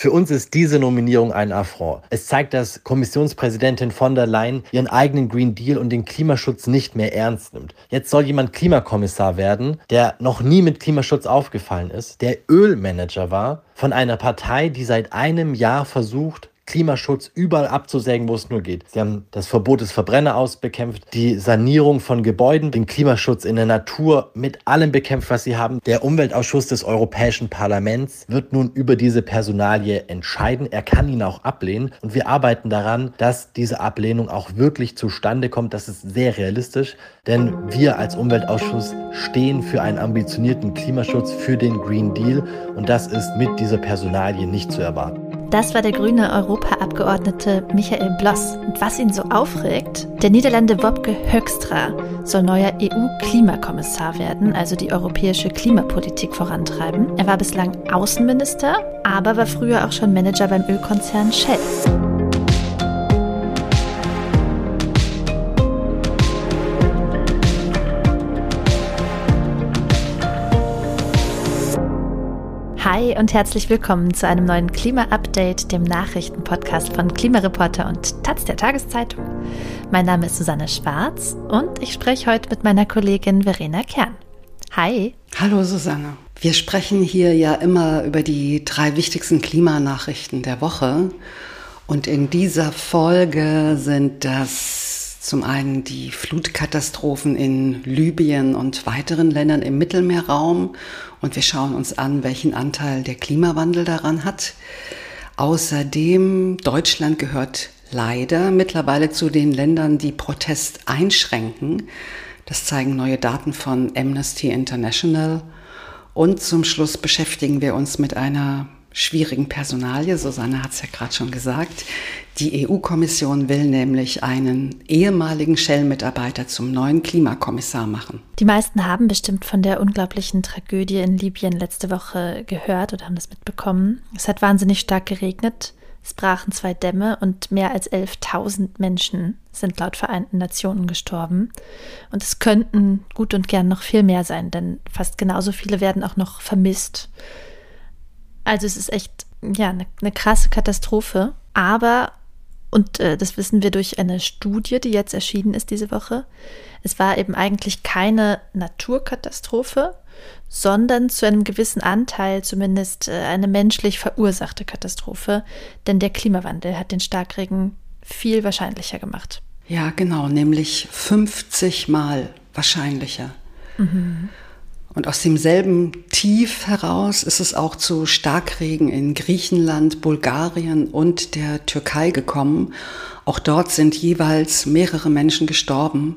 Für uns ist diese Nominierung ein Affront. Es zeigt, dass Kommissionspräsidentin von der Leyen ihren eigenen Green Deal und den Klimaschutz nicht mehr ernst nimmt. Jetzt soll jemand Klimakommissar werden, der noch nie mit Klimaschutz aufgefallen ist, der Ölmanager war von einer Partei, die seit einem Jahr versucht, Klimaschutz überall abzusägen, wo es nur geht. Sie haben das Verbot des Verbrenneraus bekämpft, die Sanierung von Gebäuden, den Klimaschutz in der Natur mit allem bekämpft, was sie haben. Der Umweltausschuss des Europäischen Parlaments wird nun über diese Personalie entscheiden. Er kann ihn auch ablehnen und wir arbeiten daran, dass diese Ablehnung auch wirklich zustande kommt. Das ist sehr realistisch, denn wir als Umweltausschuss stehen für einen ambitionierten Klimaschutz, für den Green Deal und das ist mit dieser Personalie nicht zu erwarten. Das war der grüne Europaabgeordnete Michael Bloss. Und was ihn so aufregt, der Niederlande Wopke Höckstra soll neuer EU-Klimakommissar werden, also die europäische Klimapolitik vorantreiben. Er war bislang Außenminister, aber war früher auch schon Manager beim Ölkonzern Shell. Hi und herzlich willkommen zu einem neuen Klima-Update, dem Nachrichtenpodcast von Klimareporter und Taz der Tageszeitung. Mein Name ist Susanne Schwarz und ich spreche heute mit meiner Kollegin Verena Kern. Hi. Hallo Susanne. Wir sprechen hier ja immer über die drei wichtigsten Klimanachrichten der Woche. Und in dieser Folge sind das zum einen die Flutkatastrophen in Libyen und weiteren Ländern im Mittelmeerraum und wir schauen uns an, welchen Anteil der Klimawandel daran hat. Außerdem, Deutschland gehört leider mittlerweile zu den Ländern, die Protest einschränken. Das zeigen neue Daten von Amnesty International. Und zum Schluss beschäftigen wir uns mit einer schwierigen Personalie. Susanne hat es ja gerade schon gesagt. Die EU-Kommission will nämlich einen ehemaligen Shell-Mitarbeiter zum neuen Klimakommissar machen. Die meisten haben bestimmt von der unglaublichen Tragödie in Libyen letzte Woche gehört oder haben das mitbekommen. Es hat wahnsinnig stark geregnet. Es brachen zwei Dämme und mehr als 11.000 Menschen sind laut Vereinten Nationen gestorben. Und es könnten gut und gern noch viel mehr sein, denn fast genauso viele werden auch noch vermisst. Also es ist echt, ja, eine, eine krasse Katastrophe. Aber, und äh, das wissen wir durch eine Studie, die jetzt erschienen ist diese Woche, es war eben eigentlich keine Naturkatastrophe, sondern zu einem gewissen Anteil zumindest äh, eine menschlich verursachte Katastrophe, denn der Klimawandel hat den Starkregen viel wahrscheinlicher gemacht. Ja, genau, nämlich 50 Mal wahrscheinlicher. Mhm. Und aus demselben Tief heraus ist es auch zu Starkregen in Griechenland, Bulgarien und der Türkei gekommen. Auch dort sind jeweils mehrere Menschen gestorben.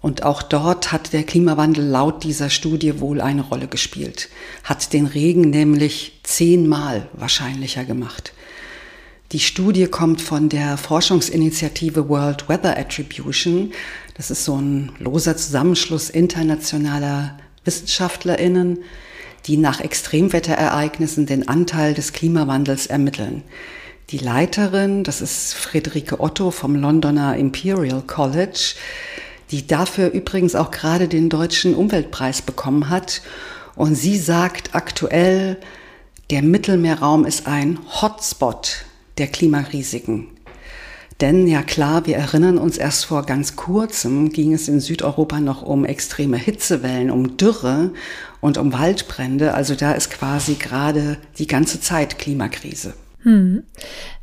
Und auch dort hat der Klimawandel laut dieser Studie wohl eine Rolle gespielt, hat den Regen nämlich zehnmal wahrscheinlicher gemacht. Die Studie kommt von der Forschungsinitiative World Weather Attribution. Das ist so ein loser Zusammenschluss internationaler WissenschaftlerInnen, die nach Extremwetterereignissen den Anteil des Klimawandels ermitteln. Die Leiterin, das ist Friederike Otto vom Londoner Imperial College, die dafür übrigens auch gerade den deutschen Umweltpreis bekommen hat. Und sie sagt aktuell, der Mittelmeerraum ist ein Hotspot der Klimarisiken. Denn ja klar, wir erinnern uns, erst vor ganz kurzem ging es in Südeuropa noch um extreme Hitzewellen, um Dürre und um Waldbrände. Also da ist quasi gerade die ganze Zeit Klimakrise. Hm.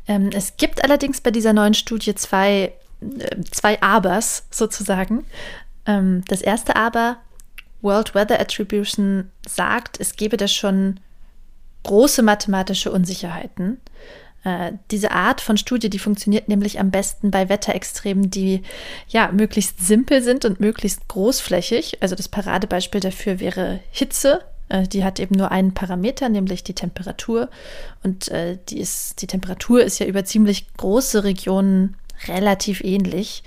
Ähm, es gibt allerdings bei dieser neuen Studie zwei, äh, zwei Abers sozusagen. Ähm, das erste Aber, World Weather Attribution sagt, es gebe da schon große mathematische Unsicherheiten. Äh, diese Art von Studie, die funktioniert nämlich am besten bei Wetterextremen, die ja möglichst simpel sind und möglichst großflächig. Also das Paradebeispiel dafür wäre Hitze. Äh, die hat eben nur einen Parameter, nämlich die Temperatur. Und äh, die, ist, die Temperatur ist ja über ziemlich große Regionen relativ ähnlich.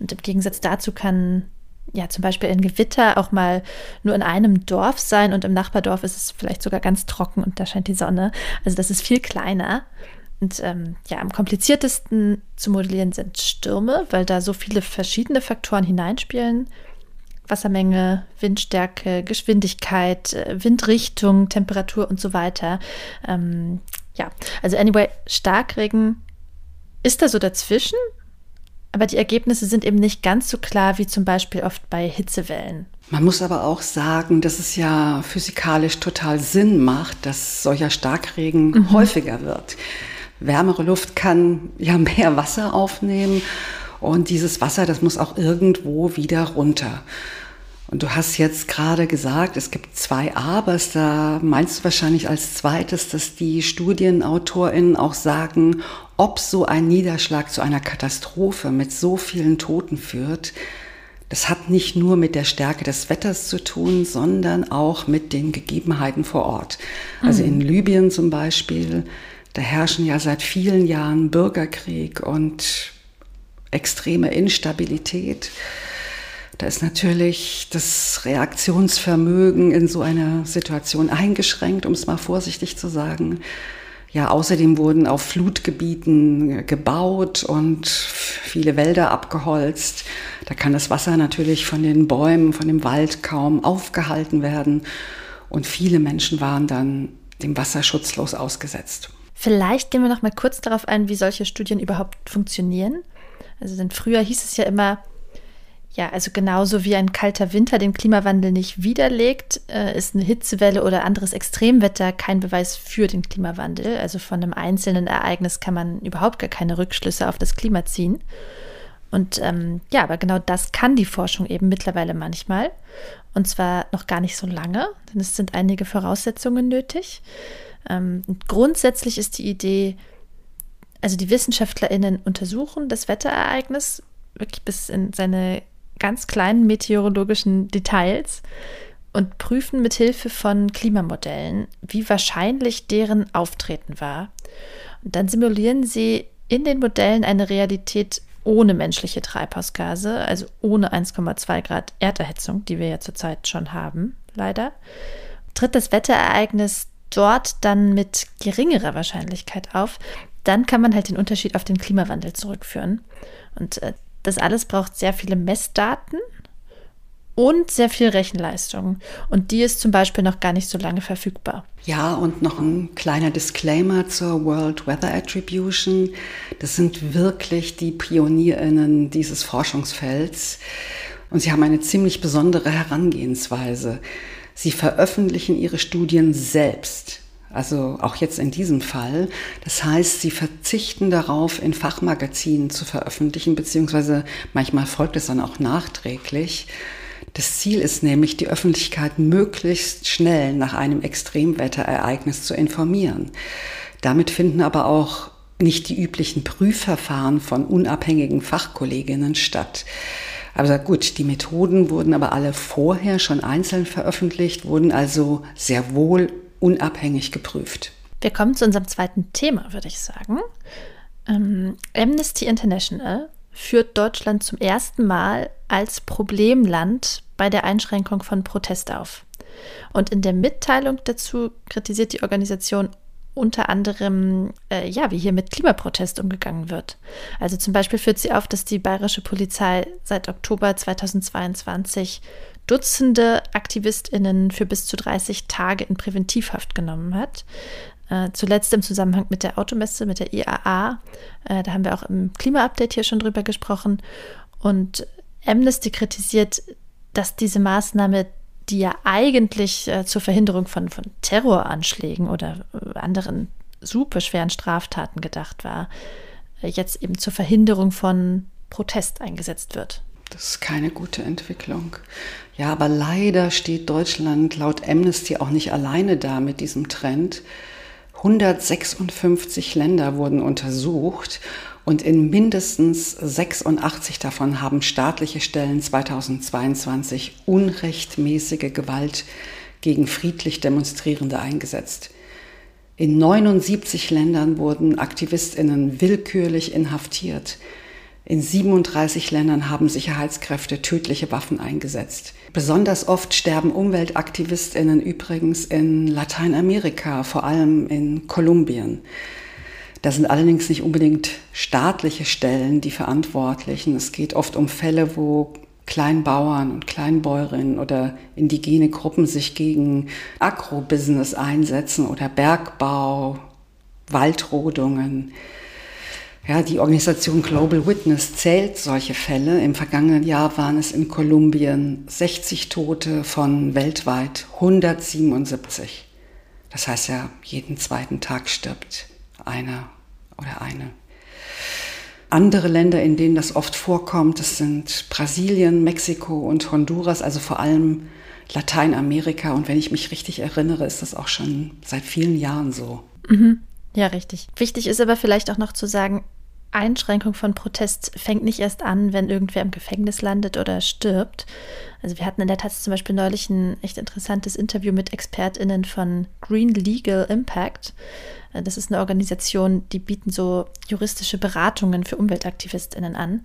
Und im Gegensatz dazu kann ja zum Beispiel ein Gewitter auch mal nur in einem Dorf sein und im Nachbardorf ist es vielleicht sogar ganz trocken und da scheint die Sonne. Also das ist viel kleiner. Und ähm, ja, am kompliziertesten zu modellieren sind Stürme, weil da so viele verschiedene Faktoren hineinspielen. Wassermenge, Windstärke, Geschwindigkeit, äh, Windrichtung, Temperatur und so weiter. Ähm, ja, also anyway, Starkregen ist da so dazwischen, aber die Ergebnisse sind eben nicht ganz so klar wie zum Beispiel oft bei Hitzewellen. Man muss aber auch sagen, dass es ja physikalisch total Sinn macht, dass solcher Starkregen mhm. häufiger wird. Wärmere Luft kann ja mehr Wasser aufnehmen und dieses Wasser, das muss auch irgendwo wieder runter. Und du hast jetzt gerade gesagt, es gibt zwei Abers. Da meinst du wahrscheinlich als zweites, dass die StudienautorInnen auch sagen, ob so ein Niederschlag zu einer Katastrophe mit so vielen Toten führt. Das hat nicht nur mit der Stärke des Wetters zu tun, sondern auch mit den Gegebenheiten vor Ort. Also in mhm. Libyen zum Beispiel, da herrschen ja seit vielen Jahren Bürgerkrieg und extreme Instabilität. Da ist natürlich das Reaktionsvermögen in so einer Situation eingeschränkt, um es mal vorsichtig zu sagen. Ja, außerdem wurden auf Flutgebieten gebaut und viele Wälder abgeholzt. Da kann das Wasser natürlich von den Bäumen, von dem Wald kaum aufgehalten werden. Und viele Menschen waren dann dem Wasser schutzlos ausgesetzt. Vielleicht gehen wir noch mal kurz darauf ein, wie solche Studien überhaupt funktionieren. Also denn früher hieß es ja immer, ja, also genauso wie ein kalter Winter den Klimawandel nicht widerlegt, äh, ist eine Hitzewelle oder anderes Extremwetter kein Beweis für den Klimawandel. Also von einem einzelnen Ereignis kann man überhaupt gar keine Rückschlüsse auf das Klima ziehen. Und ähm, ja, aber genau das kann die Forschung eben mittlerweile manchmal. Und zwar noch gar nicht so lange, denn es sind einige Voraussetzungen nötig. Ähm, grundsätzlich ist die Idee, also die WissenschaftlerInnen untersuchen das Wetterereignis wirklich bis in seine ganz kleinen meteorologischen Details und prüfen mit Hilfe von Klimamodellen, wie wahrscheinlich deren Auftreten war. Und dann simulieren sie in den Modellen eine Realität ohne menschliche Treibhausgase, also ohne 1,2 Grad Erderhitzung, die wir ja zurzeit schon haben, leider. Tritt das Wetterereignis dort dann mit geringerer Wahrscheinlichkeit auf, dann kann man halt den Unterschied auf den Klimawandel zurückführen. Und äh, das alles braucht sehr viele Messdaten und sehr viel Rechenleistung. Und die ist zum Beispiel noch gar nicht so lange verfügbar. Ja, und noch ein kleiner Disclaimer zur World Weather Attribution. Das sind wirklich die Pionierinnen dieses Forschungsfelds. Und sie haben eine ziemlich besondere Herangehensweise. Sie veröffentlichen ihre Studien selbst. Also auch jetzt in diesem Fall. Das heißt, sie verzichten darauf, in Fachmagazinen zu veröffentlichen, beziehungsweise manchmal folgt es dann auch nachträglich. Das Ziel ist nämlich, die Öffentlichkeit möglichst schnell nach einem Extremwetterereignis zu informieren. Damit finden aber auch nicht die üblichen Prüfverfahren von unabhängigen Fachkolleginnen statt. Aber gut, die Methoden wurden aber alle vorher schon einzeln veröffentlicht, wurden also sehr wohl unabhängig geprüft. Wir kommen zu unserem zweiten Thema, würde ich sagen. Ähm, Amnesty International führt Deutschland zum ersten Mal als Problemland bei der Einschränkung von Protest auf. Und in der Mitteilung dazu kritisiert die Organisation unter anderem, äh, ja, wie hier mit Klimaprotest umgegangen wird. Also zum Beispiel führt sie auf, dass die bayerische Polizei seit Oktober 2022 Dutzende AktivistInnen für bis zu 30 Tage in Präventivhaft genommen hat. Äh, zuletzt im Zusammenhang mit der Automesse, mit der IAA. Äh, da haben wir auch im Klima-Update hier schon drüber gesprochen. Und Amnesty kritisiert, dass diese Maßnahme, die ja eigentlich äh, zur Verhinderung von, von Terroranschlägen oder äh, anderen superschweren Straftaten gedacht war, äh, jetzt eben zur Verhinderung von Protest eingesetzt wird. Das ist keine gute Entwicklung. Ja, aber leider steht Deutschland laut Amnesty auch nicht alleine da mit diesem Trend. 156 Länder wurden untersucht und in mindestens 86 davon haben staatliche Stellen 2022 unrechtmäßige Gewalt gegen friedlich Demonstrierende eingesetzt. In 79 Ländern wurden Aktivistinnen willkürlich inhaftiert. In 37 Ländern haben Sicherheitskräfte tödliche Waffen eingesetzt. Besonders oft sterben Umweltaktivistinnen übrigens in Lateinamerika, vor allem in Kolumbien. Da sind allerdings nicht unbedingt staatliche Stellen die Verantwortlichen. Es geht oft um Fälle, wo Kleinbauern und Kleinbäuerinnen oder indigene Gruppen sich gegen Agrobusiness einsetzen oder Bergbau, Waldrodungen. Ja, die Organisation Global Witness zählt solche Fälle. Im vergangenen Jahr waren es in Kolumbien 60 Tote von weltweit 177. Das heißt ja, jeden zweiten Tag stirbt einer oder eine. Andere Länder, in denen das oft vorkommt, das sind Brasilien, Mexiko und Honduras, also vor allem Lateinamerika. Und wenn ich mich richtig erinnere, ist das auch schon seit vielen Jahren so. Mhm. Ja, richtig. Wichtig ist aber vielleicht auch noch zu sagen, Einschränkung von Protest fängt nicht erst an, wenn irgendwer im Gefängnis landet oder stirbt. Also wir hatten in der Tat zum Beispiel neulich ein echt interessantes Interview mit ExpertInnen von Green Legal Impact. Äh, das ist eine Organisation, die bieten so juristische Beratungen für UmweltaktivistInnen an.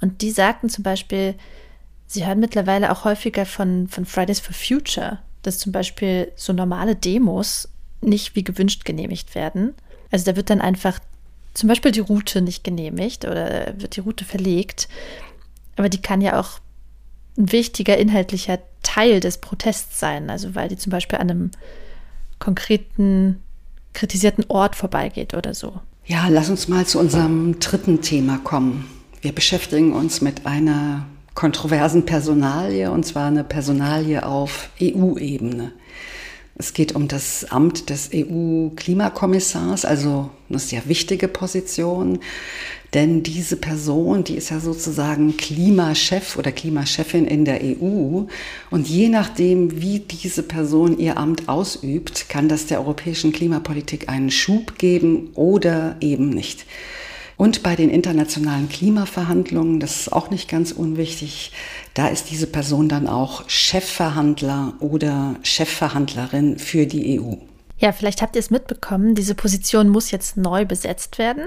Und die sagten zum Beispiel, sie hören mittlerweile auch häufiger von, von Fridays for Future, dass zum Beispiel so normale Demos nicht wie gewünscht genehmigt werden. Also da wird dann einfach zum Beispiel die Route nicht genehmigt oder wird die Route verlegt. Aber die kann ja auch ein wichtiger inhaltlicher Teil des Protests sein. Also weil die zum Beispiel an einem konkreten kritisierten Ort vorbeigeht oder so. Ja, lass uns mal zu unserem dritten Thema kommen. Wir beschäftigen uns mit einer kontroversen Personalie, und zwar eine Personalie auf EU-Ebene. Es geht um das Amt des EU-Klimakommissars, also eine sehr wichtige Position, denn diese Person, die ist ja sozusagen Klimachef oder Klimachefin in der EU und je nachdem, wie diese Person ihr Amt ausübt, kann das der europäischen Klimapolitik einen Schub geben oder eben nicht. Und bei den internationalen Klimaverhandlungen, das ist auch nicht ganz unwichtig, da ist diese Person dann auch Chefverhandler oder Chefverhandlerin für die EU. Ja, vielleicht habt ihr es mitbekommen, diese Position muss jetzt neu besetzt werden.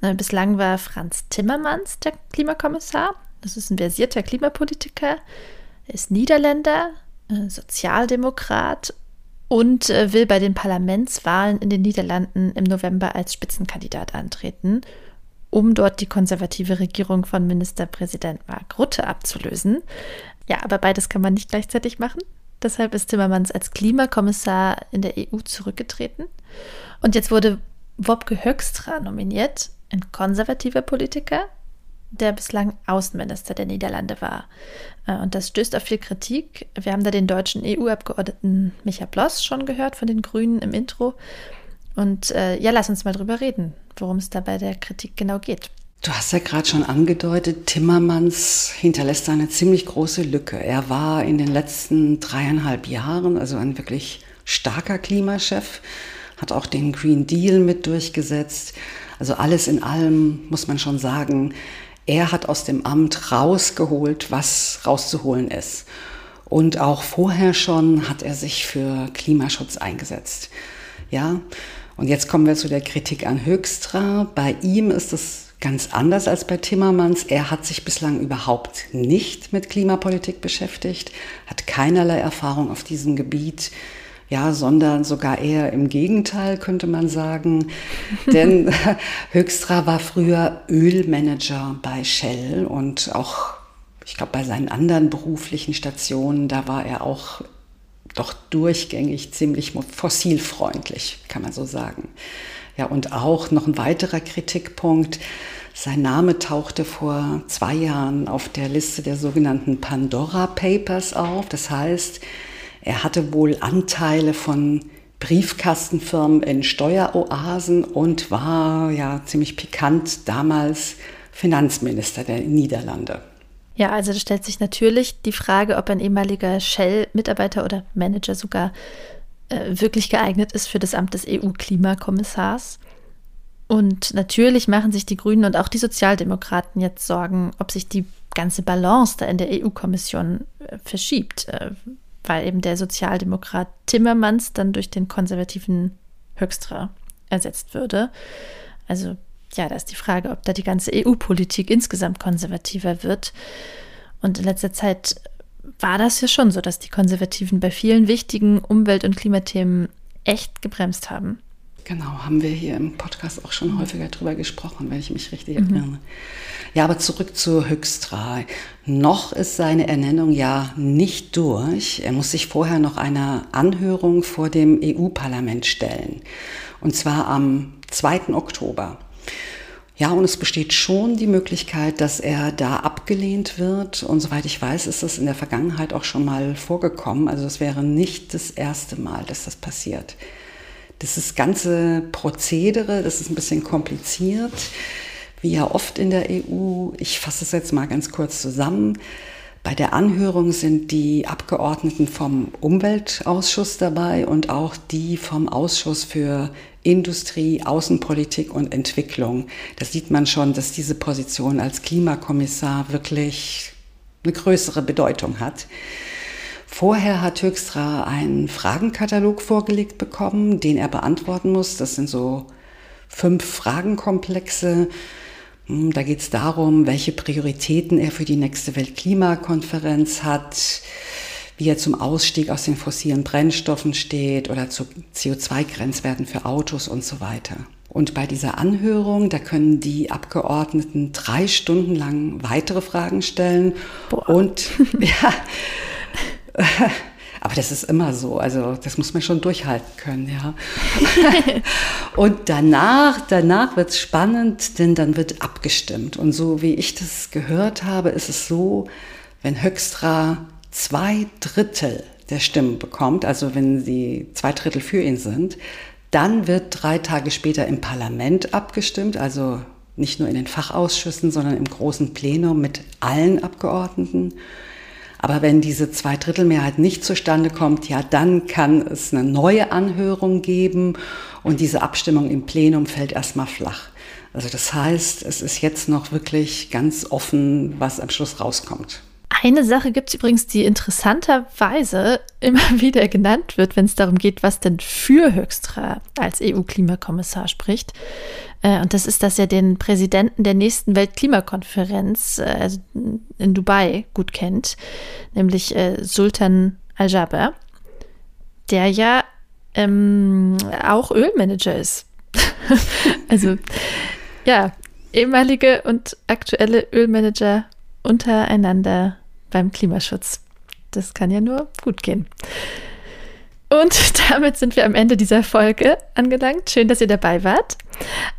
Äh, bislang war Franz Timmermans der Klimakommissar. Das ist ein versierter Klimapolitiker. Er ist Niederländer, äh, Sozialdemokrat und äh, will bei den Parlamentswahlen in den Niederlanden im November als Spitzenkandidat antreten um dort die konservative Regierung von Ministerpräsident Mark Rutte abzulösen. Ja, aber beides kann man nicht gleichzeitig machen. Deshalb ist Timmermans als Klimakommissar in der EU zurückgetreten. Und jetzt wurde Wopke Höckstra nominiert, ein konservativer Politiker, der bislang Außenminister der Niederlande war. Äh, und das stößt auf viel Kritik. Wir haben da den deutschen EU-Abgeordneten Micha Bloss schon gehört von den Grünen im Intro. Und äh, ja, lass uns mal drüber reden, worum es da bei der Kritik genau geht. Du hast ja gerade schon angedeutet, Timmermans hinterlässt eine ziemlich große Lücke. Er war in den letzten dreieinhalb Jahren also ein wirklich starker Klimachef, hat auch den Green Deal mit durchgesetzt. Also alles in allem muss man schon sagen, er hat aus dem Amt rausgeholt, was rauszuholen ist. Und auch vorher schon hat er sich für Klimaschutz eingesetzt. Ja, und jetzt kommen wir zu der Kritik an Höchstra. Bei ihm ist es ganz anders als bei Timmermans. Er hat sich bislang überhaupt nicht mit Klimapolitik beschäftigt, hat keinerlei Erfahrung auf diesem Gebiet. Ja, sondern sogar eher im Gegenteil, könnte man sagen. Denn Höchstra war früher Ölmanager bei Shell und auch, ich glaube, bei seinen anderen beruflichen Stationen, da war er auch doch durchgängig ziemlich fossilfreundlich, kann man so sagen. Ja, und auch noch ein weiterer Kritikpunkt. Sein Name tauchte vor zwei Jahren auf der Liste der sogenannten Pandora Papers auf. Das heißt, er hatte wohl Anteile von Briefkastenfirmen in Steueroasen und war ja ziemlich pikant damals Finanzminister der Niederlande. Ja, also da stellt sich natürlich die Frage, ob ein ehemaliger Shell-Mitarbeiter oder Manager sogar äh, wirklich geeignet ist für das Amt des EU-Klimakommissars. Und natürlich machen sich die Grünen und auch die Sozialdemokraten jetzt Sorgen, ob sich die ganze Balance da in der EU-Kommission äh, verschiebt, äh, weil eben der Sozialdemokrat Timmermans dann durch den konservativen Höchstra ersetzt würde. Also ja, da ist die Frage, ob da die ganze EU-Politik insgesamt konservativer wird. Und in letzter Zeit war das ja schon so, dass die Konservativen bei vielen wichtigen Umwelt- und Klimathemen echt gebremst haben. Genau, haben wir hier im Podcast auch schon häufiger drüber gesprochen, wenn ich mich richtig mhm. erinnere. Ja, aber zurück zu Höchstra. Noch ist seine Ernennung ja nicht durch. Er muss sich vorher noch einer Anhörung vor dem EU-Parlament stellen. Und zwar am 2. Oktober. Ja, und es besteht schon die Möglichkeit, dass er da abgelehnt wird. Und soweit ich weiß, ist das in der Vergangenheit auch schon mal vorgekommen. Also es wäre nicht das erste Mal, dass das passiert. Das ist ganze Prozedere, das ist ein bisschen kompliziert, wie ja oft in der EU. Ich fasse es jetzt mal ganz kurz zusammen. Bei der Anhörung sind die Abgeordneten vom Umweltausschuss dabei und auch die vom Ausschuss für Industrie, Außenpolitik und Entwicklung. Da sieht man schon, dass diese Position als Klimakommissar wirklich eine größere Bedeutung hat. Vorher hat Höchstra einen Fragenkatalog vorgelegt bekommen, den er beantworten muss. Das sind so fünf Fragenkomplexe. Hm, da geht es darum, welche Prioritäten er für die nächste Weltklimakonferenz hat, wie er zum Ausstieg aus den fossilen Brennstoffen steht oder zu CO2-Grenzwerten für Autos und so weiter. Und bei dieser Anhörung, da können die Abgeordneten drei Stunden lang weitere Fragen stellen. Boah. Und ja, Aber das ist immer so, also das muss man schon durchhalten können, ja. und danach, danach wird es spannend, denn dann wird abgestimmt. Und so wie ich das gehört habe, ist es so, wenn Höxtra zwei Drittel der Stimmen bekommt, also wenn sie zwei Drittel für ihn sind, dann wird drei Tage später im Parlament abgestimmt, also nicht nur in den Fachausschüssen, sondern im großen Plenum mit allen Abgeordneten. Aber wenn diese Zweidrittelmehrheit nicht zustande kommt, ja, dann kann es eine neue Anhörung geben und diese Abstimmung im Plenum fällt erstmal flach. Also das heißt, es ist jetzt noch wirklich ganz offen, was am Schluss rauskommt. Eine Sache gibt es übrigens, die interessanterweise immer wieder genannt wird, wenn es darum geht, was denn für Höchstra als EU-Klimakommissar spricht. Äh, und das ist, dass er den Präsidenten der nächsten Weltklimakonferenz äh, also in Dubai gut kennt, nämlich äh, Sultan Al-Jaber, der ja ähm, auch Ölmanager ist. also ja, ehemalige und aktuelle Ölmanager untereinander beim Klimaschutz. Das kann ja nur gut gehen. Und damit sind wir am Ende dieser Folge angelangt. Schön, dass ihr dabei wart.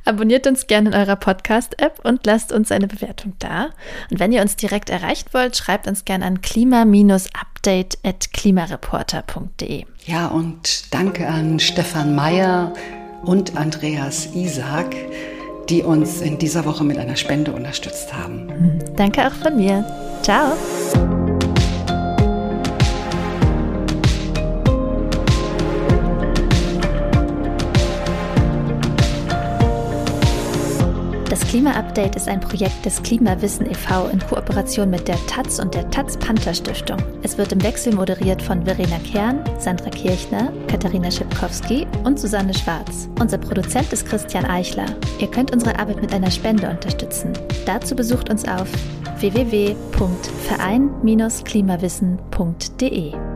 Abonniert uns gerne in eurer Podcast-App und lasst uns eine Bewertung da. Und wenn ihr uns direkt erreichen wollt, schreibt uns gerne an klima-update.klimareporter.de. Ja, und danke an Stefan Meyer und Andreas Isaac, die uns in dieser Woche mit einer Spende unterstützt haben. Danke auch von mir. Ciao. Klima-Update ist ein Projekt des Klimawissen e.V. in Kooperation mit der Taz und der Taz Panther Stiftung. Es wird im Wechsel moderiert von Verena Kern, Sandra Kirchner, Katharina Schipkowski und Susanne Schwarz. Unser Produzent ist Christian Eichler. Ihr könnt unsere Arbeit mit einer Spende unterstützen. Dazu besucht uns auf www.verein-klimawissen.de.